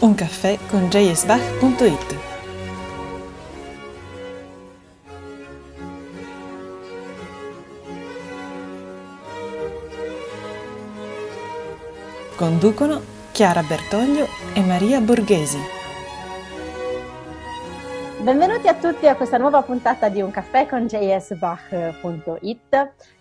Un caffè con jsbach.it Conducono Chiara Bertoglio e Maria Borghesi. Benvenuti a tutti a questa nuova puntata di Un caffè con jsbach.it.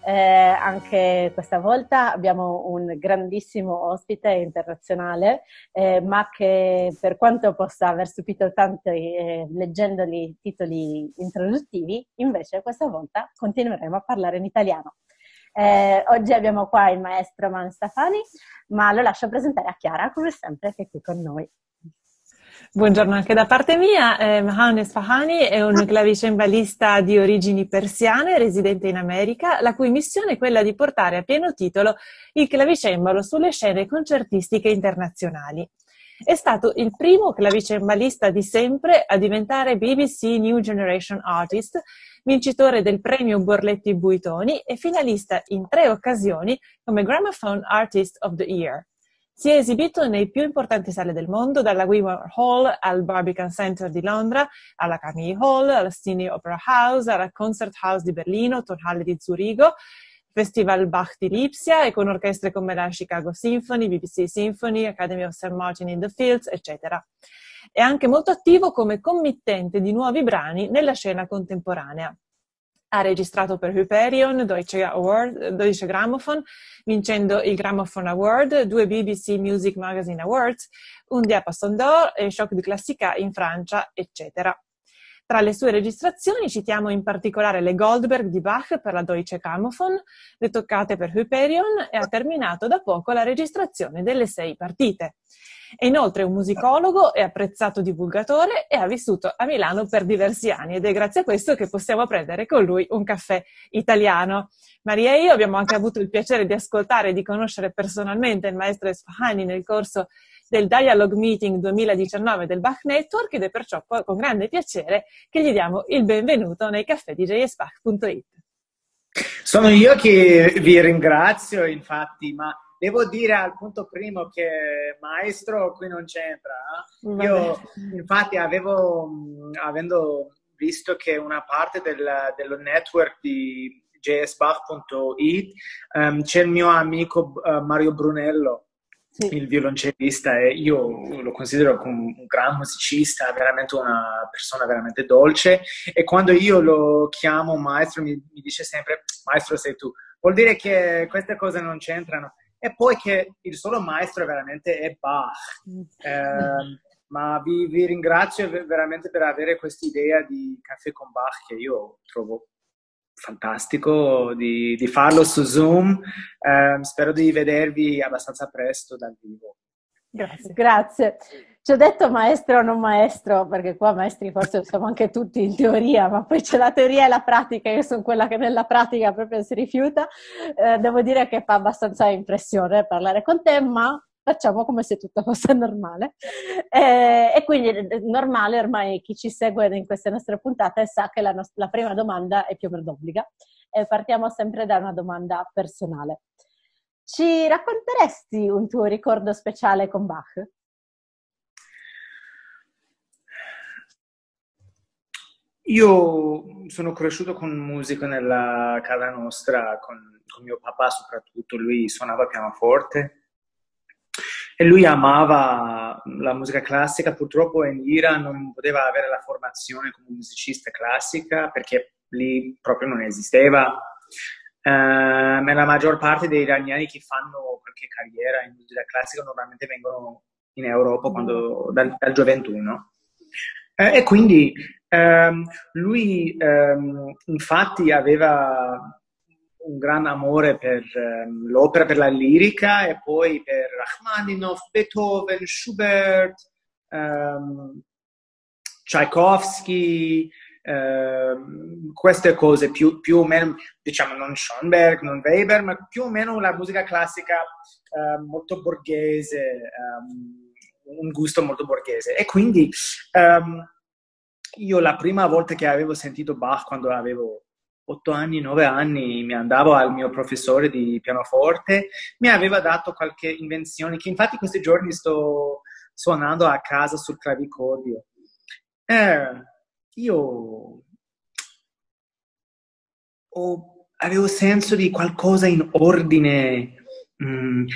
Eh, anche questa volta abbiamo un grandissimo ospite internazionale, eh, ma che per quanto possa aver stupito tanti eh, leggendoli i titoli introduttivi, invece questa volta continueremo a parlare in italiano. Eh, oggi abbiamo qua il maestro Man Stefani, ma lo lascio presentare a Chiara, come sempre, che è qui con noi. Buongiorno anche da parte mia, eh, Mahan Esfahani è un clavicembalista di origini persiane, residente in America, la cui missione è quella di portare a pieno titolo il clavicembalo sulle scene concertistiche internazionali. È stato il primo clavicembalista di sempre a diventare BBC New Generation Artist, vincitore del premio Borletti Buitoni e finalista in tre occasioni come Gramophone Artist of the Year. Si è esibito nei più importanti sale del mondo, dalla Weimar Hall al Barbican Center di Londra, alla Carnegie Hall, alla Stini Opera House, alla Concert House di Berlino, Tonhalle di Zurigo, Festival Bach di Lipsia e con orchestre come la Chicago Symphony, BBC Symphony, Academy of St. Martin in the Fields, eccetera. È anche molto attivo come committente di nuovi brani nella scena contemporanea ha registrato per Hyperion, Deutsche, Award, Deutsche Grammophon, vincendo il Gramophone Award, due BBC Music Magazine Awards, un Diapason d'Or e Shock du Classica in Francia, eccetera. Tra le sue registrazioni citiamo in particolare le Goldberg di Bach per la Deutsche Grammophon, le toccate per Hyperion e ha terminato da poco la registrazione delle sei partite. È inoltre un musicologo e apprezzato divulgatore e ha vissuto a Milano per diversi anni ed è grazie a questo che possiamo prendere con lui un caffè italiano. Maria e io abbiamo anche avuto il piacere di ascoltare e di conoscere personalmente il maestro Esfahani nel corso del Dialogue Meeting 2019 del Bach Network ed è perciò con grande piacere che gli diamo il benvenuto nei caffè di jsbach.it. Sono io che vi ringrazio, infatti, ma devo dire al punto primo che maestro qui non c'entra. Eh? Io infatti avevo, avendo visto che una parte del, dello network di jsbach.it um, ehm, c'è il mio amico uh, Mario Brunello il violoncellista e io lo considero un gran musicista, veramente una persona veramente dolce. E quando io lo chiamo maestro mi, mi dice sempre maestro sei tu, vuol dire che queste cose non c'entrano. E poi che il solo maestro veramente è Bach. Eh, ma vi, vi, ringrazio veramente per avere questa idea di caffè con Bach che io trovo fantastico di, di farlo su Zoom. Eh, spero di vedervi abbastanza presto dal vivo. Grazie. Grazie. Ci ho detto maestro o non maestro, perché qua maestri forse siamo anche tutti in teoria, ma poi c'è la teoria e la pratica, io sono quella che nella pratica proprio si rifiuta. Eh, devo dire che fa abbastanza impressione parlare con te, ma facciamo come se tutto fosse normale. Eh, e quindi è normale, ormai chi ci segue in queste nostre puntate sa che la, nost- la prima domanda è più meno d'obbliga. E partiamo sempre da una domanda personale. Ci racconteresti un tuo ricordo speciale con Bach? Io sono cresciuto con musica nella casa nostra, con, con mio papà soprattutto, lui suonava pianoforte e lui amava la musica classica, purtroppo in Iran non poteva avere la formazione come musicista classica perché lì proprio non esisteva. Uh, ma la maggior parte dei iraniani che fanno qualche carriera in musica classica normalmente vengono in Europa quando, dal, dal gioventù, no? Uh, e quindi um, lui um, infatti aveva un gran amore per um, l'opera, per la lirica e poi per Rachmaninoff, Beethoven, Schubert, um, Tchaikovsky, uh, queste cose più, più, o meno, diciamo non Schoenberg, non Weber, ma più o meno la musica classica uh, molto borghese, um, un gusto molto borghese. E quindi io la prima volta che avevo sentito Bach quando avevo otto anni, nove anni, mi andavo al mio professore di pianoforte, mi aveva dato qualche invenzione che infatti questi giorni sto, suonando a casa sul clavicordio. Eh, io ho, avevo senso di qualcosa in ordine, mh, mm,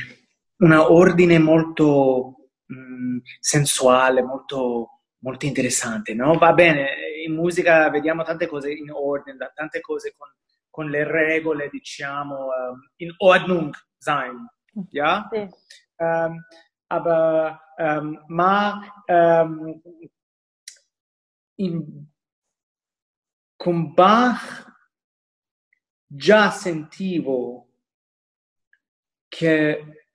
un ordine molto mh, mm, sensuale, molto, molto interessante, no? Va bene, in musica vediamo tante cose in ordine, tante cose con, con le regole, diciamo, um, in Ordnung sein, ja? Sì. Um, aber, um, ma in, con Bach già sentivo che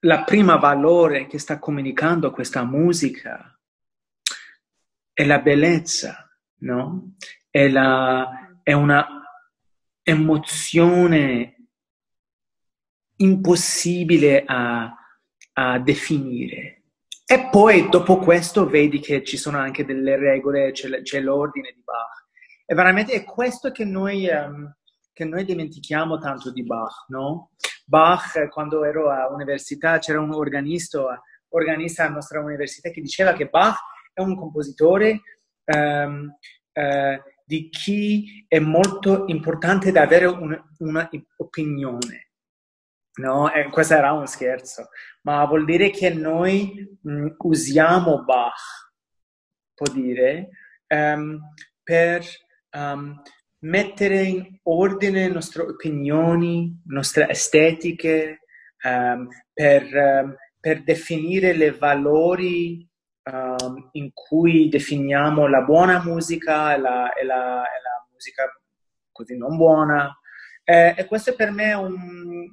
la prima valore che sta comunicando questa musica è la bellezza, no? È, la, è una emozione impossibile a, a definire. E poi dopo questo vedi che ci sono anche delle regole, c'è, c'è l'ordine di Bach. E veramente è questo che noi, um, che noi dimentichiamo tanto di Bach, no? Bach, quando ero all'università, c'era un organista, organista alla nostra università che diceva che Bach è un compositore um, uh, di chi è molto importante da avere un'opinione. No, e questo era un scherzo, ma vuol dire che noi mh, usiamo Bach, può dire, um, per um, mettere in ordine le nostre opinioni, le nostre estetiche, um, per, per, definire i valori um, in cui definiamo la buona musica e la, e la, e la musica così non buona. Eh, e questo per me è, un,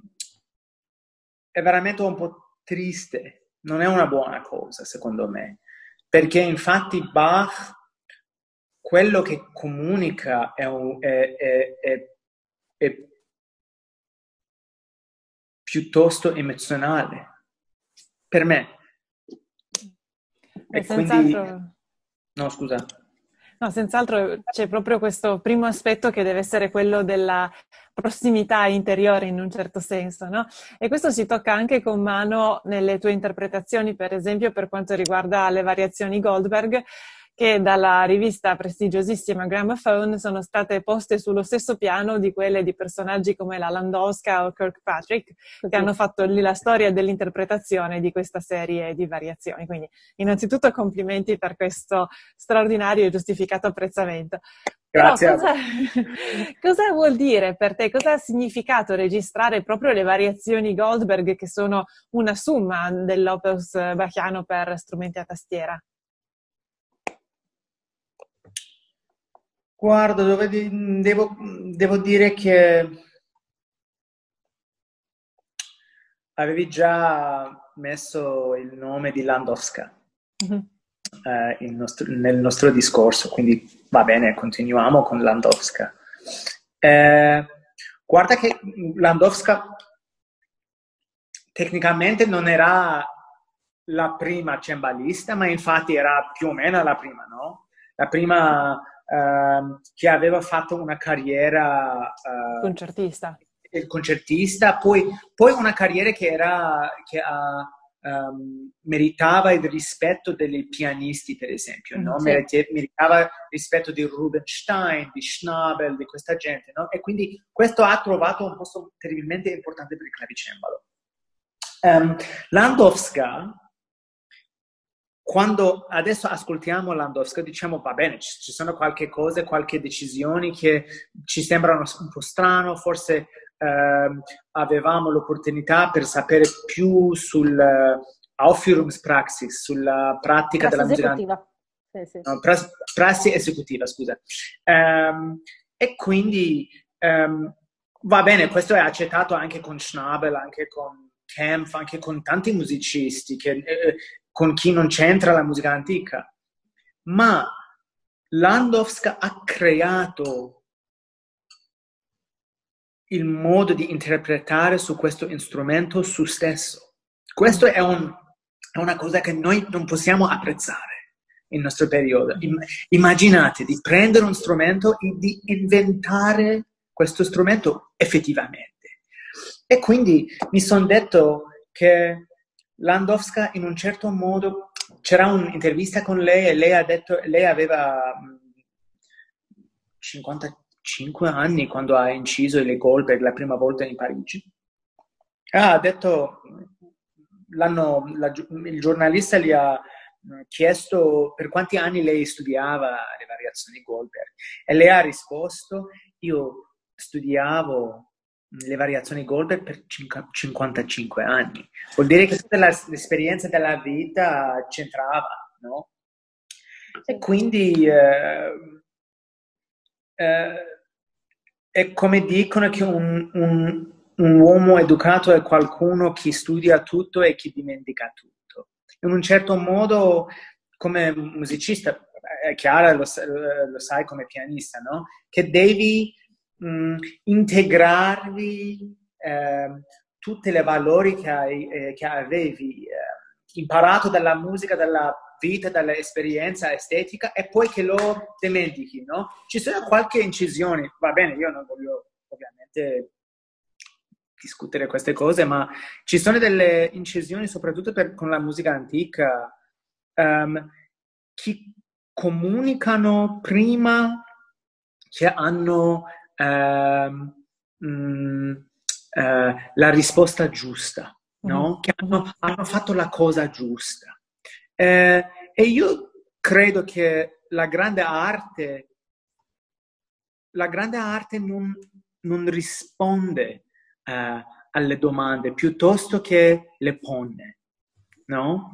è veramente un po' triste, non è una buona cosa secondo me, perché infatti Bach quello che comunica è, un, è, è, è piuttosto emozionale per me. E quindi... No, scusa. No, senz'altro c'è proprio questo primo aspetto che deve essere quello della prossimità interiore in un certo senso, no? E questo si tocca anche con mano nelle tue interpretazioni, per esempio per quanto riguarda le variazioni Goldberg, che dalla rivista prestigiosissima Gramophone sono state poste sullo stesso piano di quelle di personaggi come la Landowska o Kirkpatrick, che hanno fatto lì la storia dell'interpretazione di questa serie di variazioni. Quindi, innanzitutto, complimenti per questo straordinario e giustificato apprezzamento. Grazie. Cosa, cosa, vuol dire per te? Cosa ha significato registrare proprio le variazioni Goldberg, che sono una summa dell'opus bachiano per strumenti a tastiera? Guarda, dove devo, devo dire che avevi già messo il nome di Landowska mm-hmm. eh, nostro, nel nostro discorso, quindi va bene, continuiamo con Landowska. Eh, guarda che Landowska tecnicamente non era la prima cembalista, ma infatti era più o meno la prima, no? La prima Ehm, che aveva fatto una carriera uh, concertista. concertista, poi, poi, una carriera che, era, che ha, um, meritava il rispetto dei pianisti, per esempio, no? sì. meritava il rispetto di Rubinstein, di Schnabel, di questa gente, no? e quindi questo ha trovato un posto terribilmente importante per il clavicembalo. Um, Landowska quando adesso ascoltiamo Landowska diciamo va bene, ci sono qualche cosa, qualche decisioni che ci sembrano un po' strano, forse eh, avevamo l'opportunità per sapere più sul uh, Aufführungspraxis, sulla pratica prassi della musica. Esecutiva. Sì, sì. No, prassi, prassi esecutiva, scusa. Um, e quindi um, va bene, questo è accettato anche con Schnabel, anche con Kempf, anche con tanti musicisti che eh, con chi non c'entra la musica antica. Ma Landowska ha creato il modo di interpretare su questo strumento su stesso. Questo è, un, è una cosa che noi non possiamo apprezzare nel nostro periodo. Immaginate di prendere un strumento e di inventare questo strumento effettivamente. E quindi mi sono detto che Landowska in un certo modo, c'era un'intervista con lei e lei ha detto, lei aveva 55 anni quando ha inciso le Goldberg la prima volta in Parigi. Ha detto, la, il giornalista gli ha chiesto per quanti anni lei studiava le variazioni Goldberg e lei ha risposto, io studiavo le variazioni Goldberg per 55 anni. Vuol dire che tutta l'esperienza della vita c'entrava, no? E quindi eh, eh, è come dicono che un, un, un, uomo educato è qualcuno che studia tutto e che dimentica tutto. In un certo modo, come musicista, è chiaro, lo, lo sai come pianista, no? Che devi mh, mm, integrarvi eh, tutti i valori che, hai, eh, che avevi eh, imparato dalla musica, dalla vita, dall'esperienza estetica e poi che lo dimentichi, no? Ci sono qualche incisione, va bene, io non voglio ovviamente discutere queste cose, ma ci sono delle incisioni soprattutto per, con la musica antica um, che comunicano prima che hanno uh, mm, uh, la risposta giusta, no? Mm-hmm. Che hanno, hanno, fatto la cosa giusta. Eh, e io credo che la grande arte, la grande arte non, non risponde uh, alle domande piuttosto che le pone, no?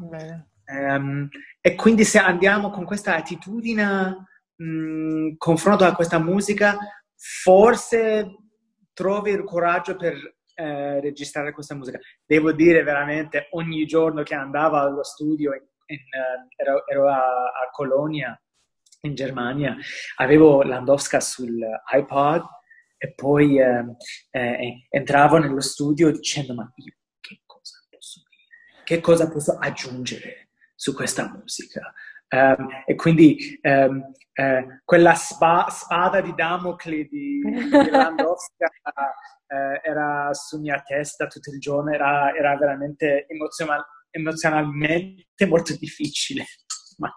Um, e quindi se andiamo con questa attitudine mh, mm, confronto a questa musica, forse trovi il coraggio per eh, registrare questa musica. Devo dire veramente, ogni giorno che andavo allo studio, in, in, uh, ero, ero a, a, Colonia, in Germania, avevo Landowska sull'iPod e poi eh, eh, entravo nello studio dicendo ma io che cosa posso dire? Che cosa posso aggiungere su questa musica? Um, e quindi um, eh, quella spa- spada di Damocle di, di Landowska eh, era su mia testa tutto il giorno, era, era veramente emozional- emozionalmente molto difficile. Ma...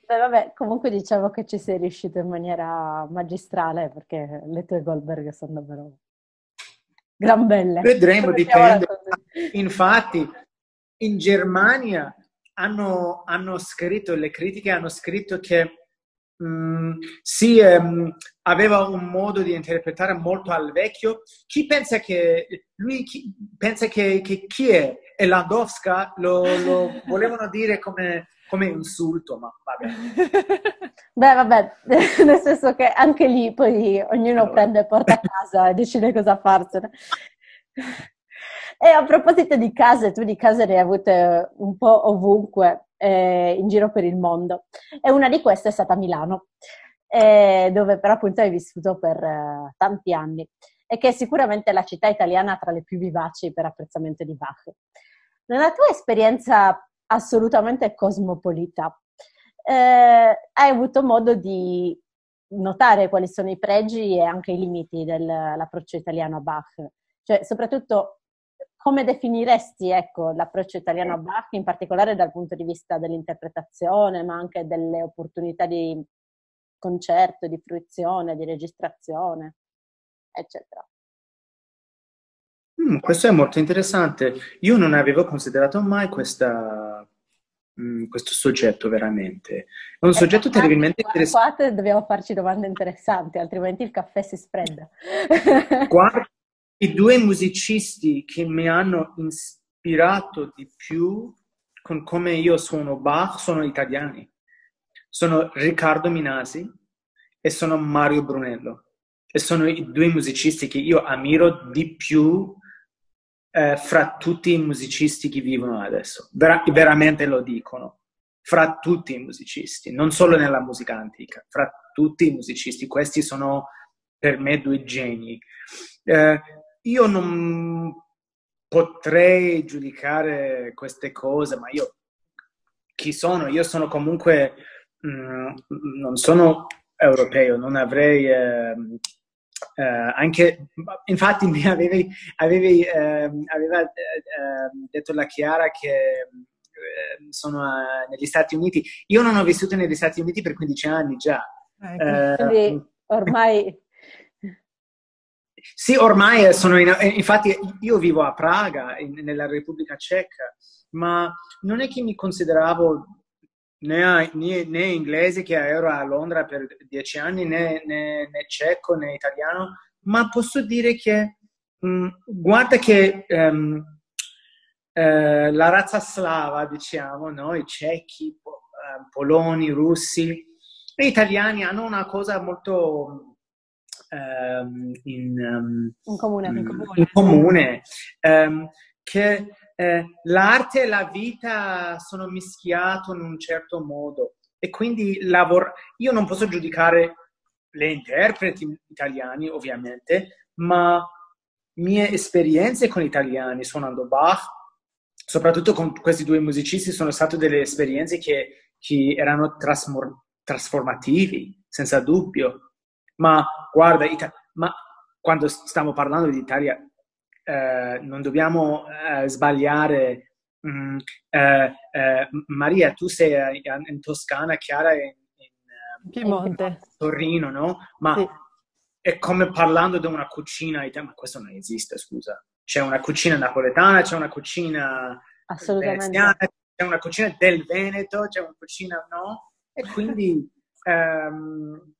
Beh, vabbè, comunque diciamo che ci sei riuscito in maniera magistrale perché le tue Goldberg sono davvero gran belle. Vedremo, dipende. Infatti, in Germania hanno, hanno scritto, le critiche hanno scritto che mh, sì, ehm, aveva un modo di interpretare molto al vecchio. Chi pensa che lui chi, pensa che, che, chi è? E Landowska lo, lo volevano dire come, come insulto, ma vabbè. Beh, vabbè, nel senso che anche lì poi ognuno allora. prende e porta a casa e decide cosa farsene. E a proposito di case, tu di case ne hai avute un po' ovunque eh, in giro per il mondo. E una di queste è stata Milano, eh, dove però appunto hai vissuto per eh, tanti anni e che è sicuramente la città italiana tra le più vivaci per apprezzamento di Bach. Nella tua esperienza assolutamente cosmopolita, eh, hai avuto modo di notare quali sono i pregi e anche i limiti dell'approccio italiano a Bach, cioè soprattutto come definiresti ecco, l'approccio italiano a Bach, in particolare dal punto di vista dell'interpretazione, ma anche delle opportunità di concerto, di fruizione, di registrazione, eccetera? Mm, questo è molto interessante. Io non avevo considerato mai questa, mm, questo soggetto veramente. È un eh, soggetto terribilmente interessante. Dobbiamo farci domande interessanti, altrimenti il caffè si sfredda. Guarda, i due musicisti che mi hanno ispirato di più con come io suono Bach sono italiani. Sono Riccardo Minasi e sono Mario Brunello. E sono i due musicisti che io ammiro di più eh, fra tutti i musicisti che vivono adesso. Ver- veramente lo dicono. Fra tutti i musicisti, non solo nella musica antica, fra tutti i musicisti. Questi sono per me due geni. Eh, io non potrei giudicare queste cose, ma io chi sono? Io sono comunque, mh, mm, non sono europeo, non avrei, eh, Uh, anche, infatti mi avevi, avevi uh, aveva uh, detto la Chiara che ehm, sono negli Stati Uniti. Io non ho vissuto negli Stati Uniti per 15 anni già. Ecco. Quindi ormai... Sì, ormai sono in, infatti io vivo a Praga, in, nella Repubblica Ceca, ma non è che mi consideravo né, né, né, inglese che ero a Londra per dieci anni, né, né, né ceco né italiano, ma posso dire che mh, mm, guarda che um, eh, la razza slava, diciamo, no? i cechi, eh, poloni, russi, gli italiani hanno una cosa molto um, in, um, in, comune, in comune, in comune che eh, l'arte e la vita sono mischiati in un certo modo e quindi lavor- io non posso giudicare le interpreti italiani ovviamente, ma mie esperienze con gli italiani suonando Bach, soprattutto con questi due musicisti, sono state delle esperienze che, che erano trasmor- trasformativi, senza dubbio. Ma guarda, Ita- ma quando stiamo parlando di Italia, eh, non dobbiamo eh, sbagliare. Mm, eh, eh Maria, tu sei in Toscana, Chiara in, in Piemonte, Torino, no? Ma sì. è come parlando di una cucina italiana, ma questo non esiste, scusa. C'è una cucina napoletana, c'è una cucina veneziana, c'è una cucina del Veneto, c'è una cucina, no? E quindi um,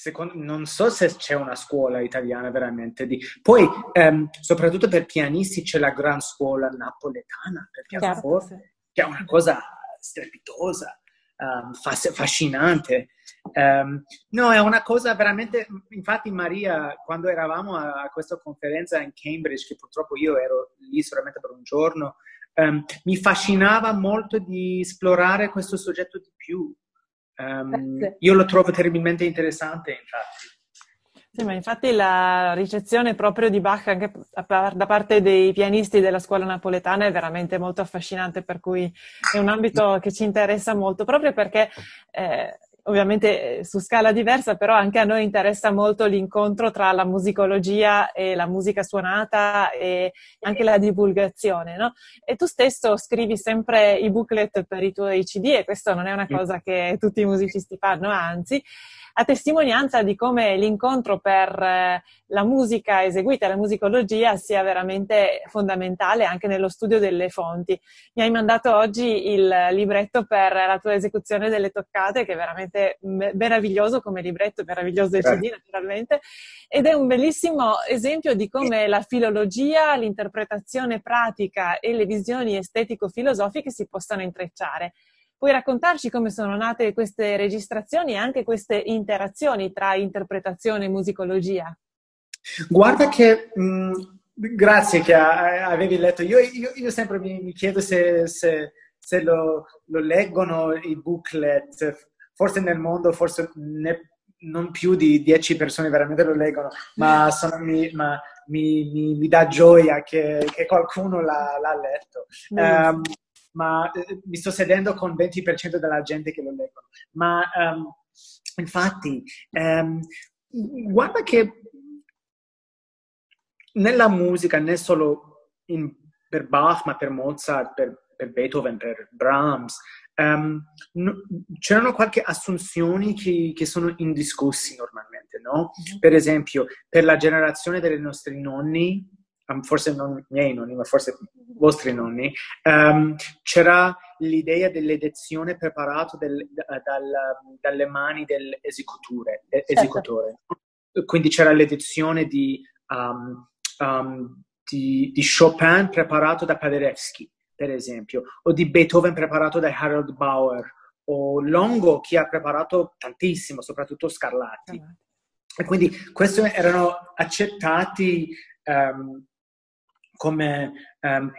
secondo, non so se c'è una scuola italiana veramente di... Poi, ehm, soprattutto per pianisti, c'è la gran scuola napoletana per pianoforte, sì. che è una cosa strepitosa, um, affascinante. Um, no, è una cosa veramente... Infatti Maria, quando eravamo a, a, questa conferenza in Cambridge, che purtroppo io ero lì solamente per un giorno, um, mi fascinava molto di esplorare questo soggetto di più. Um, io lo trovo terribilmente interessante, infatti. Sì, ma infatti la ricezione proprio di Bach anche da parte dei pianisti della scuola napoletana è veramente molto affascinante, per cui è un ambito che ci interessa molto, proprio perché eh, ovviamente eh, su scala diversa, però anche a noi interessa molto l'incontro tra la musicologia e la musica suonata e anche la divulgazione, no? E tu stesso scrivi sempre i booklet per i tuoi CD e questo non è una cosa che tutti i musicisti fanno, anzi a testimonianza di come l'incontro per eh, la musica eseguita, la musicologia sia veramente fondamentale anche nello studio delle fonti. Mi hai mandato oggi il libretto per la tua esecuzione delle toccate, che è veramente meraviglioso come libretto, meraviglioso il CD naturalmente, ed è un bellissimo esempio di come la filologia, l'interpretazione pratica e le visioni estetico-filosofiche si possano intrecciare. Puoi raccontarci come sono nate queste registrazioni e anche queste interazioni tra interpretazione e musicologia? Guarda che, mh, mm, grazie che avevi letto. Io, io, io sempre mi, mi, chiedo se, se, se lo, lo, leggono i booklet, forse nel mondo, forse ne, non più di 10 persone veramente lo leggono, ma, sono, mi, ma mi, mi, dà gioia che, che qualcuno l'ha, l'ha letto. Um, ma eh, mi sto sedendo con il 20% della gente che lo leggono. Ma um, infatti, um, guarda che nella musica, non solo in, per Bach, ma per Mozart, per, per Beethoven, per Brahms, um, no, c'erano qualche assunzioni che, che, sono indiscussi normalmente, no? Mm-hmm. Per esempio, per la generazione dei nostri nonni, forse non miei nonni, ma forse vostri nonni, um, c'era l'idea dell'edizione preparata del, dal, dalle mani dell'esecutore. Certo. Quindi c'era l'edizione di, um, um, di, di, Chopin preparato da Paderewski, per esempio, o di Beethoven preparato da Harold Bauer, o Longo che ha preparato tantissimo, soprattutto Scarlatti. E quindi questi erano accettati um, come um,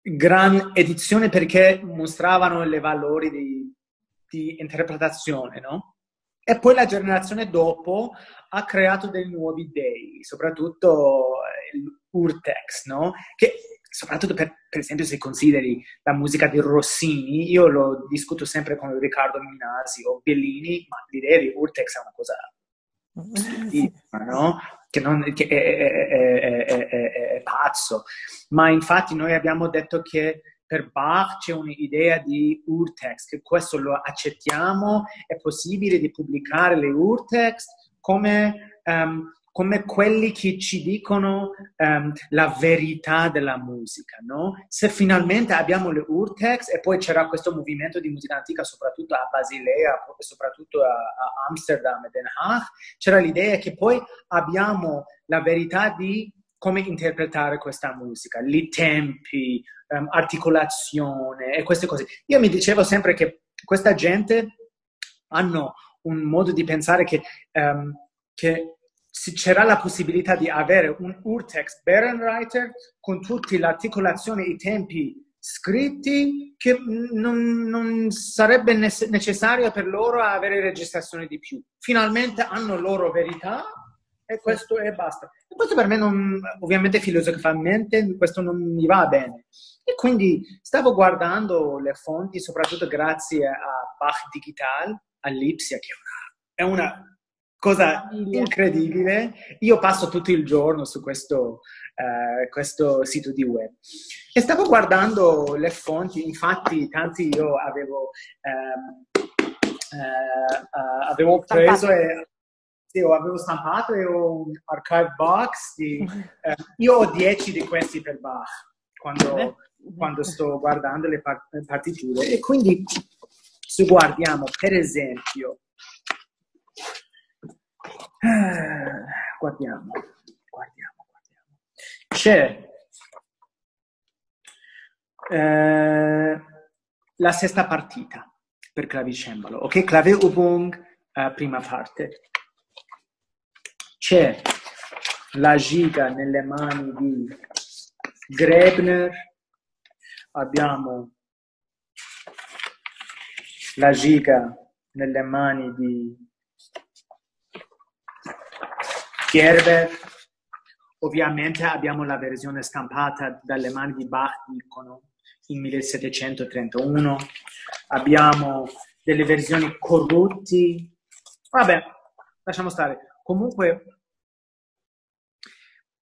gran edizione perché mostravano i valori di, di interpretazione, no? E poi la generazione dopo ha creato dei nuovi dei, soprattutto l'Urtex, no? Che soprattutto per, per, esempio se consideri la musica di Rossini, io lo discuto sempre con Riccardo Minasi o Bellini, ma l'idea di Urtex è una cosa no? Che, non, che è, è, è, è, pazzo. Ma infatti noi abbiamo detto che per Bach c'è un'idea di urtext, che questo lo accettiamo, è possibile di pubblicare le urtext come um, come quelli che ci dicono um, la verità della musica, no? Se finalmente abbiamo le urtex e poi c'era questo movimento di musica antica, soprattutto a Basilea, soprattutto a, a Amsterdam e Den Haag, c'era l'idea che poi abbiamo la verità di come interpretare questa musica, i tempi, um, articolazione e queste cose. Io mi dicevo sempre che questa gente hanno un modo di pensare che, um, che c'era la possibilità di avere un urtext Berenreiter con tutte le articolazioni e i tempi scritti che non, non, sarebbe necessario per loro avere registrazioni di più. Finalmente hanno loro verità e questo è basta. E questo per me non, ovviamente filosoficamente questo non mi va bene. E quindi stavo guardando le fonti, soprattutto grazie a Bach Digital, a Lipsia, che è una, è una cosa incredibile. Io passo tutto il giorno su questo, uh, questo, sito di web. E stavo guardando le fonti, infatti tanti io avevo, um, uh, uh, avevo preso e sì, avevo stampato e ho un archive box di, io ho 10 di questi per Bach quando, quando sto guardando le partiture. E quindi se guardiamo per esempio eh, guardiamo, guardiamo, guardiamo. C'è eh, la sesta partita per clavicembalo, ok? Clave-Übung, eh, prima parte. C'è la giga nelle mani di Grebner, abbiamo la giga nelle mani di Gerber, ovviamente abbiamo la versione stampata dalle mani di Bach, dicono, in 1731. Abbiamo delle versioni corrotti. Vabbè, lasciamo stare. Comunque,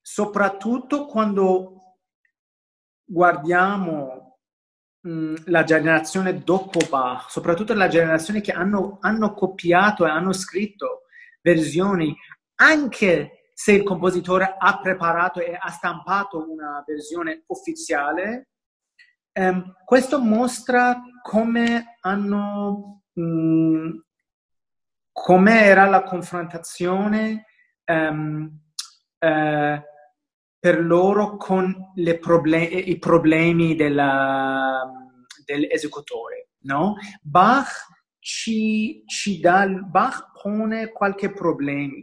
soprattutto quando guardiamo mm, la generazione dopo Bach, soprattutto la generazione che hanno, hanno copiato e hanno scritto versioni anche se il compositore ha preparato e ha stampato una versione ufficiale, ehm, questo mostra come hanno, mm, come era la confrontazione ehm, eh, per loro con problem- i problemi della, dell'esecutore. No? Bach ci, ci dà, Bach pone qualche problema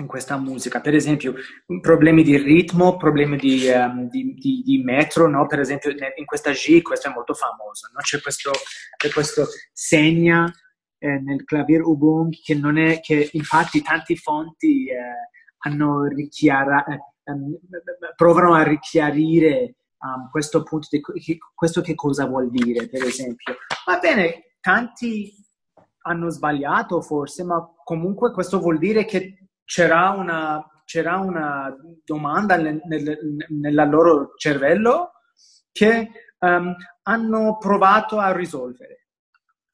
in questa musica. Per esempio, problemi di ritmo, problemi di, um, di, di, di metro, no? Per esempio, in questa G, questo è molto famoso, no? C'è questo, c'è questo segna eh, nel clavier Ubung che non è, che infatti tanti fonti eh, hanno richiara, eh, ehm, provano a richiarire um, questo punto di che, questo che cosa vuol dire, per esempio. Va bene, tanti hanno sbagliato forse, ma comunque questo vuol dire che c'era una, c'era una domanda nel, nel, nel, loro cervello che um, hanno provato a risolvere.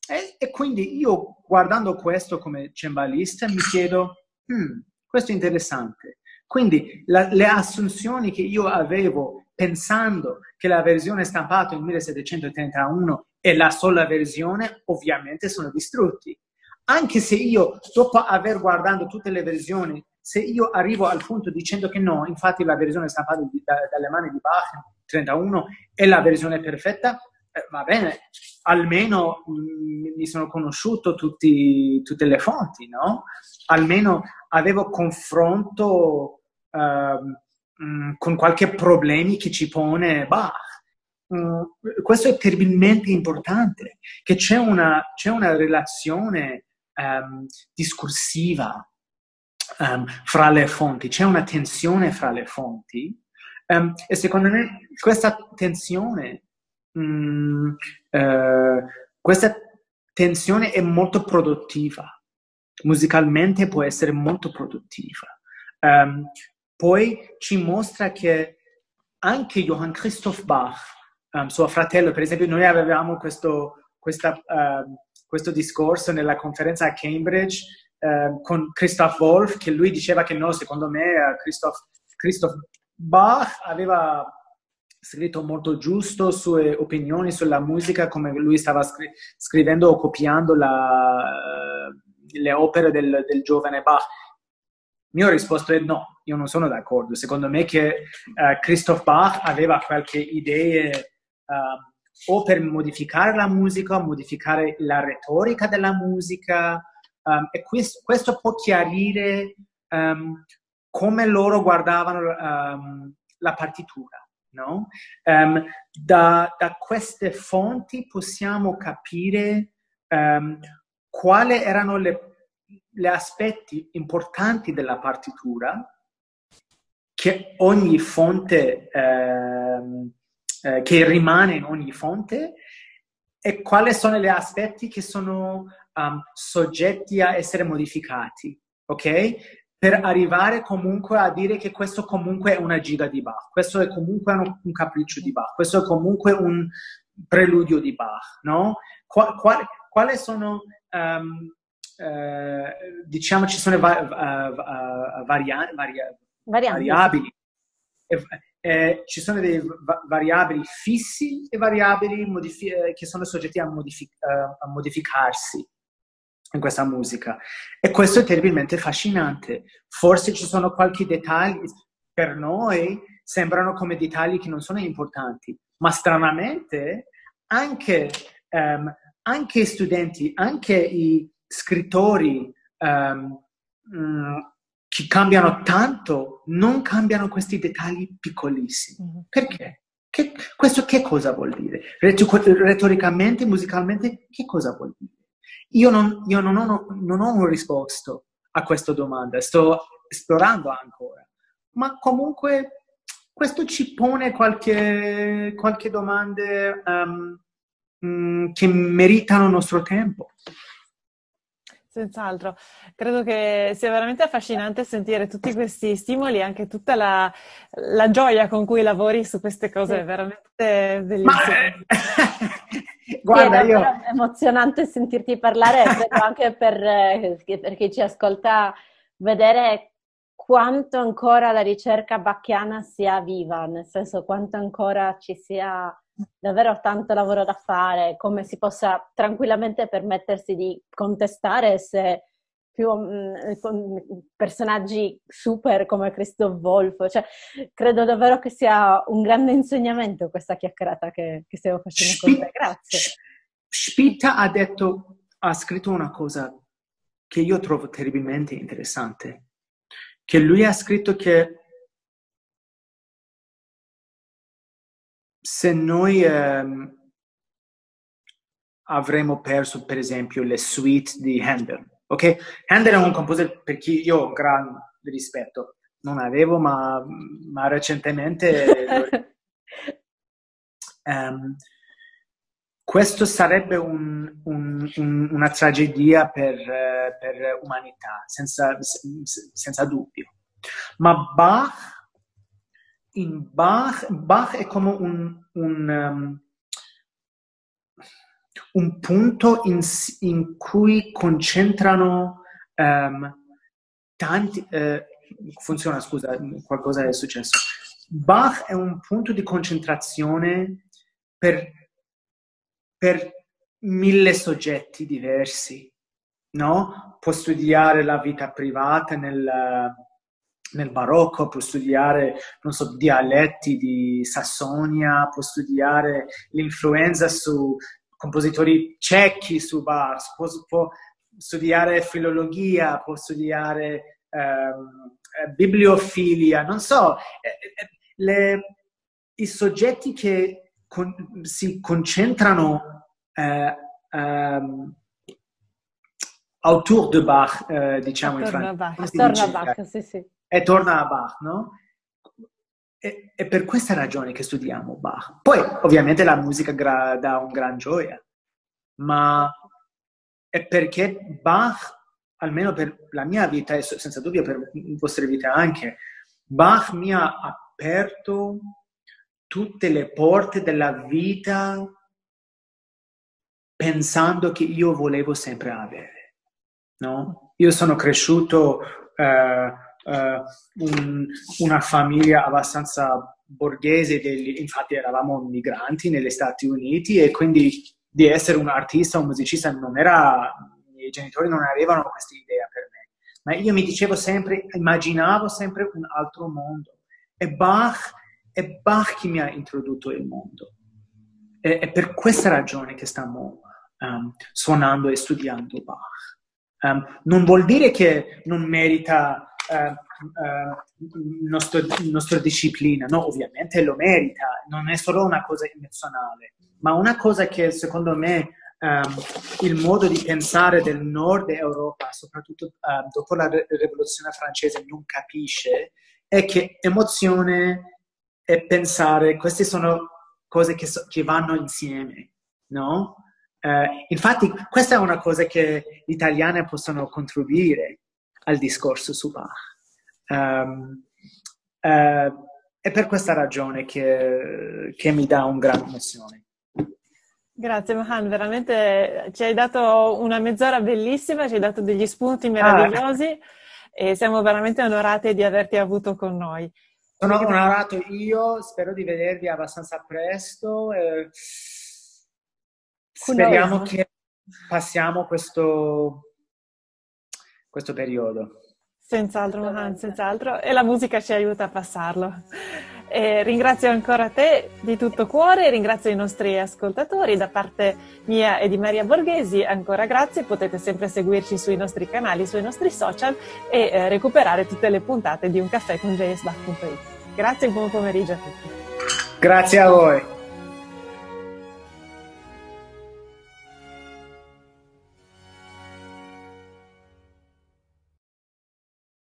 E, e, quindi io guardando questo come cembalista mi chiedo, hmm, questo è interessante. Quindi la, le assunzioni che io avevo pensando che la versione stampata in 1731 è la sola versione, ovviamente sono distrutti anche se io, dopo aver guardato tutte le versioni, se io arrivo al punto dicendo che no, infatti la versione stampata di, da, dalle mani di Bach 31 è la versione perfetta, eh, va bene, almeno mh, mm, mi sono conosciuto tutti, tutte le fonti, no? Almeno avevo confronto uh, mh, con qualche problema che ci pone Bach. Mm, questo è terribilmente importante, che c'è una, c'è una relazione um, discorsiva um, fra le fonti, c'è una tensione fra le fonti um, e secondo me questa tensione, uh, questa tensione è molto produttiva musicalmente può essere molto produttiva. Poi ci mostra che anche Johann Christoph Bach, suo fratello, per esempio, noi avevamo questo, questa, uh, questo discorso nella conferenza a Cambridge uh, con Christoph Wolff, che lui diceva che no, secondo me uh, Christoph, Christoph Bach aveva scritto molto giusto sue opinioni sulla musica, come lui stava scri- scrivendo o copiando la, le opere del, del giovane Bach. Il mio risposto è no, io non sono d'accordo. Secondo me che uh, Christoph Bach aveva qualche idea uh, o per modificare la musica, modificare la retorica della musica, um, e questo, questo, può chiarire um, come loro guardavano um, la partitura. No? Da, da, queste fonti possiamo capire quali erano gli aspetti importanti della partitura che ogni fonte, eh, che rimane in ogni fonte e quali sono gli aspetti che sono um, soggetti a essere modificati, ok? Per arrivare comunque a dire che questo comunque è una giga di Bach, questo è comunque un, un capriccio di Bach, questo è comunque un preludio di Bach, no? Qual, qual, quali sono um, eh, diciamo ci sono va- uh, varia- varia- variabili. Eh, ci sono dei va- variabili fissi e variabili modifi- eh, che sono soggetti a, modific- a, modificarsi in questa musica. E questo è terribilmente affascinante. Forse ci sono qualche dettagli, per noi sembrano come dettagli che non sono importanti, ma stranamente anche um, anche studenti, anche i scrittori um, um, che cambiano tanto, non cambiano questi dettagli piccolissimi. Mm-hmm. Perché? Che, questo che cosa vuol dire? Retoricamente, musicalmente, che cosa vuol dire? Io non, io non, ho, non ho una risposta a questa domanda, sto esplorando ancora, ma comunque questo ci pone qualche, qualche domanda um, Mm, che meritano il nostro tempo. Senz'altro, credo che sia veramente affascinante sentire tutti questi stimoli e anche tutta la, la, gioia con cui lavori su queste cose, è veramente bellissimo. Ma, eh, Guarda, sì, è io... emozionante sentirti parlare, credo anche per, eh, per chi ci ascolta, vedere quanto ancora la ricerca bacchiana sia viva, nel senso quanto ancora ci sia davvero tanto lavoro da fare, come si possa tranquillamente permettersi di contestare se più mh, mm, personaggi super come Christoph Wolf, cioè, credo davvero che sia un grande insegnamento questa chiacchierata che, che stiamo facendo con te, grazie. Spitta ha detto, ha scritto una cosa che io trovo terribilmente interessante, che lui ha scritto che se noi ehm, avremmo perso, per esempio, le suite di Handel, ok? Handel è un composer per chi io ho gran rispetto, non avevo, ma, ma recentemente... um, questo sarebbe un, un, un, una tragedia per, per umanità, senza, senza dubbio. Ma Bach in Bach, Bach è come un, un, um, un punto in, in, cui concentrano um, tanti... Uh, funziona, scusa, qualcosa è successo. Bach è un punto di concentrazione per, per mille soggetti diversi, no? Può studiare la vita privata nel nel barocco, può studiare, non so, dialetti di Sassonia, può studiare l'influenza su compositori cecchi su Bach, può, può studiare filologia, può studiare ehm, bibliofilia, non so, le, i soggetti che con, si concentrano eh, um, autour de Bach, eh, diciamo attorno in francese. Attorno a Bach, sì, sì e torna a Bach, no? E, è per questa ragione che studiamo Bach. Poi, ovviamente, la musica gra- dà un gran gioia, ma è perché Bach almeno per la mia vita e senza dubbio per le vostre vite anche, Bach mi ha aperto tutte le porte della vita pensando che io volevo sempre avere. No? Io sono cresciuto uh, un, una famiglia abbastanza borghese, degli, infatti eravamo migranti negli Stati Uniti e quindi di essere un artista, un musicista non era, i miei genitori non avevano questa idea per me, ma io mi dicevo sempre, immaginavo sempre un altro mondo e Bach, è Bach che mi ha introdotto il mondo. E, è per questa ragione che stiamo um, suonando e studiando Bach. Um, non vuol dire che non merita nostro, nostra disciplina, no, ovviamente lo merita, non è solo una cosa emozionale, ma una cosa che secondo me um, il modo di pensare del nord Europa, soprattutto uh, dopo la rivoluzione francese, non capisce, è che emozione e pensare, queste sono cose che, so- che vanno insieme, no? Uh, infatti, questa è una cosa che gli italiani possono contribuire al discorso su Bach. Um, uh, è per questa ragione che, che mi dà un gran emozione. Grazie Mohan, veramente ci hai dato una mezz'ora bellissima, ci hai dato degli spunti meravigliosi ah. e siamo veramente onorati di averti avuto con noi. Sono onorato io, spero di vedervi abbastanza presto. Eh, speriamo che passiamo questo, questo periodo. Senz'altro, Mohan, senz'altro. E la musica ci aiuta a passarlo. E ringrazio ancora te di tutto cuore, ringrazio i nostri ascoltatori da parte mia e di Maria Borghesi, ancora grazie, potete sempre seguirci sui nostri canali, sui nostri social e eh, recuperare tutte le puntate di Un caffè con jsbach.it. Grazie e buon pomeriggio a tutti. Grazie a voi.